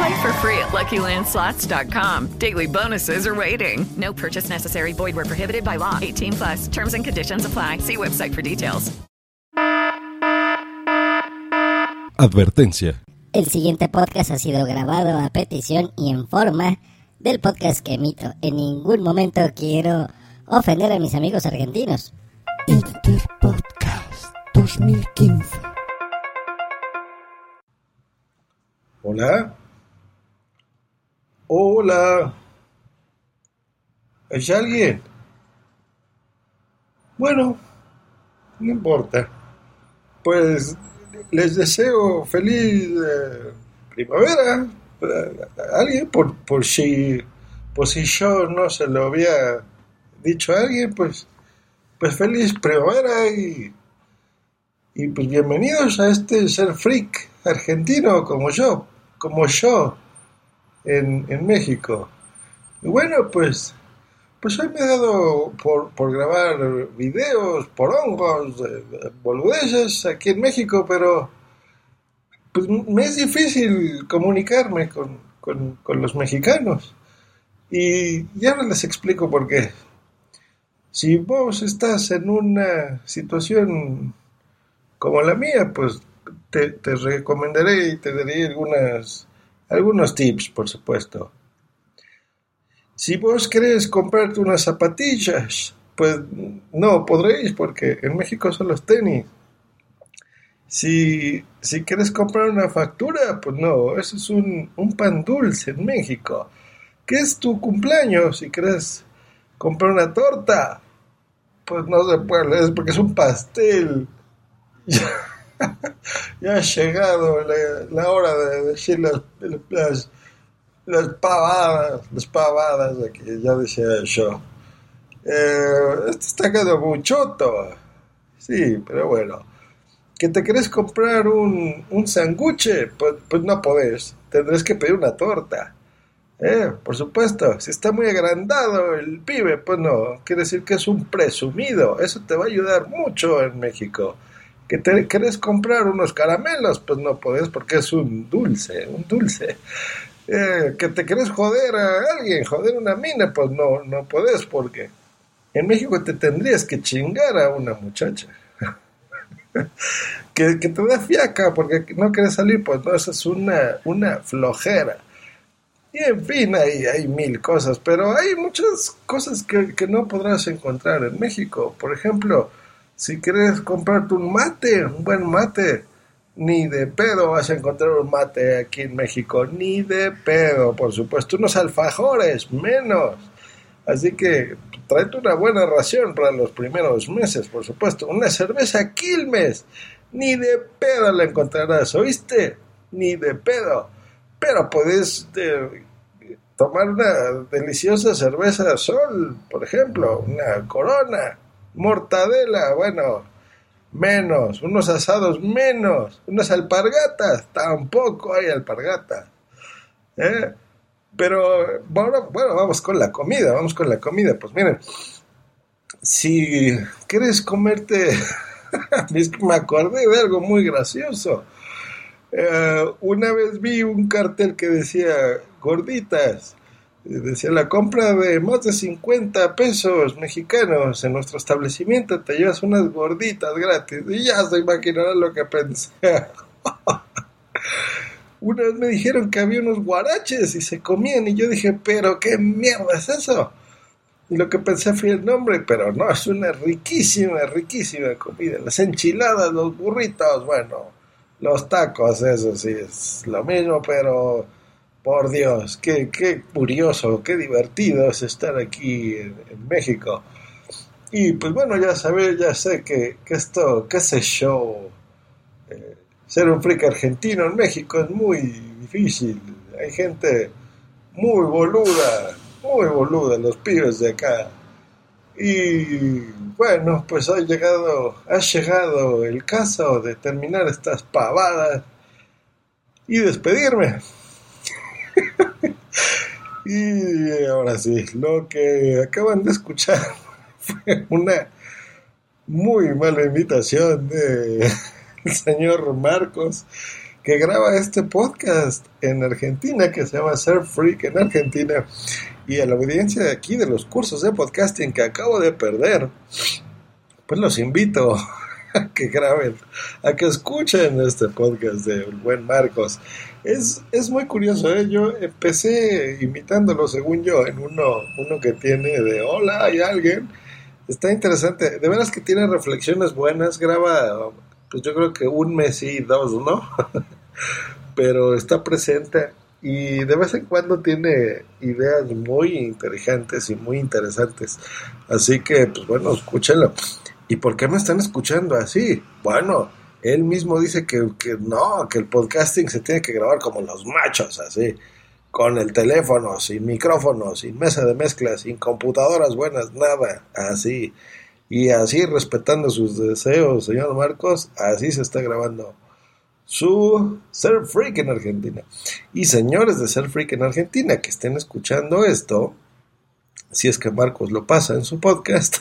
Play for free at LuckyLandSlots.com. Daily bonuses are waiting. No purchase necessary. Void where prohibited by law. 18 plus. Terms and conditions apply. See website for details. Advertencia. El siguiente podcast ha sido grabado a petición y en forma del podcast que emito. En ningún momento quiero ofender a mis amigos argentinos. Interpodcast 2015. Hola. Hola. ¿Hay alguien? Bueno, no importa. Pues les deseo feliz eh, primavera eh, a alguien por, por si por si yo no se lo había dicho a alguien, pues pues feliz primavera y y pues bienvenidos a este ser freak argentino como yo, como yo en, en México. Y bueno, pues, pues hoy me he dado por, por grabar videos, por hongos, eh, boludeces aquí en México, pero pues me es difícil comunicarme con, con, los mexicanos. Y, y ahora les explico por qué. Si vos estás en una situación como la mía, pues te, te recomendaré y te daré algunas, algunos tips, por supuesto. Si vos querés comprarte unas zapatillas, pues no podréis porque en México son los tenis. Si, si quieres comprar una factura, pues no, eso es un, un pan dulce en México. ¿Qué es tu cumpleaños? Si quieres comprar una torta, pues no se puede, es porque es un pastel. ya ha llegado la, hora de decir las, las, pavadas, las pavadas que ya decía yo. Eh, esto está quedando muchoto. Sí, pero bueno. ¿Que te querés comprar un, un sanguche? Pues, pues no podés. Tendrás que pedir una torta. Eh, por supuesto, si está muy agrandado el pibe, pues no, quiere decir que es un presumido. Eso te va a ayudar mucho en México que te querés comprar unos caramelos, pues no podés porque es un dulce, un dulce. Eh, que te querés joder a alguien, joder una mina, pues no, no podés porque en México te tendrías que chingar a una muchacha. que, que, te da fiaca porque no querés salir, pues no, eso es una, una flojera. Y en fin, hay, hay mil cosas, pero hay muchas cosas que, que no podrás encontrar en México. Por ejemplo, si quieres comprarte un mate, un buen mate, ni de pedo vas a encontrar un mate aquí en México, ni de pedo, por supuesto, unos alfajores, menos. Así que tráete una buena ración para los primeros meses, por supuesto. Una cerveza Quilmes, ni de pedo la encontrarás, ¿oíste? Ni de pedo. Pero puedes eh, tomar una deliciosa cerveza Sol, por ejemplo, una Corona mortadela, bueno, menos, unos asados menos, unas alpargatas, tampoco hay alpargatas. ¿eh? Pero bueno, bueno, vamos con la comida, vamos con la comida. Pues miren, si quieres comerte, me acordé de algo muy gracioso. Eh, una vez vi un cartel que decía gorditas Decía, la compra de más de 50 pesos mexicanos en nuestro establecimiento te llevas unas gorditas gratis. Y ya se imaginarán lo que pensé. Una vez me dijeron que había unos guaraches y se comían y yo dije, pero qué mierda es eso. Y lo que pensé fue el nombre, pero no, es una riquísima, riquísima comida. Las enchiladas, los burritos, bueno, los tacos, eso sí, es lo mismo, pero por Dios, qué, qué curioso, qué divertido es estar aquí en, México. Y pues bueno, ya sabes, ya sé que, que esto, ese show, eh, ser un freak argentino en México es muy difícil. Hay gente muy boluda, muy boluda, los pibes de acá. Y bueno, pues ha llegado, ha llegado el caso de terminar estas pavadas y despedirme. y ahora sí, lo que acaban de escuchar fue una muy mala invitación de el señor Marcos que graba este podcast en Argentina que se llama Ser Freak en Argentina y a la audiencia de aquí de los cursos de podcasting que acabo de perder pues los invito a que graben, a que escuchen este podcast de buen Marcos. Es, es muy curioso, ¿eh? yo empecé imitándolo según yo en uno, uno que tiene de hola, hay alguien. Está interesante, de veras que tiene reflexiones buenas, graba pues yo creo que un mes y dos, ¿no? Pero está presente y de vez en cuando tiene ideas muy inteligentes y muy interesantes. Así que, pues bueno, escúchenlo. ¿Y por qué me están escuchando así? Bueno, él mismo dice que, que no, que el podcasting se tiene que grabar como los machos, así, con el teléfono, sin micrófono, sin mesa de mezcla, sin computadoras buenas, nada, así. Y así, respetando sus deseos, señor Marcos, así se está grabando su Ser Freak en Argentina. Y señores de Ser Freak en Argentina que estén escuchando esto, si es que Marcos lo pasa en su podcast.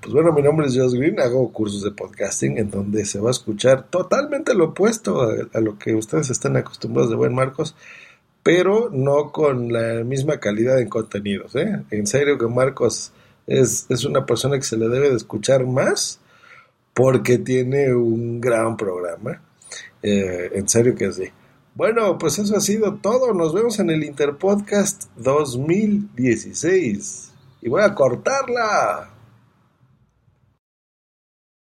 Pues bueno, mi nombre es Josh Green, hago cursos de podcasting en donde se va a escuchar totalmente lo opuesto a, lo que ustedes están acostumbrados de buen Marcos, pero no con la misma calidad en contenidos. ¿eh? En serio que Marcos es, es una persona que se le debe de escuchar más porque tiene un gran programa. Eh, en serio que sí. Bueno, pues eso ha sido todo. Nos vemos en el Interpodcast 2016. Y voy a cortarla.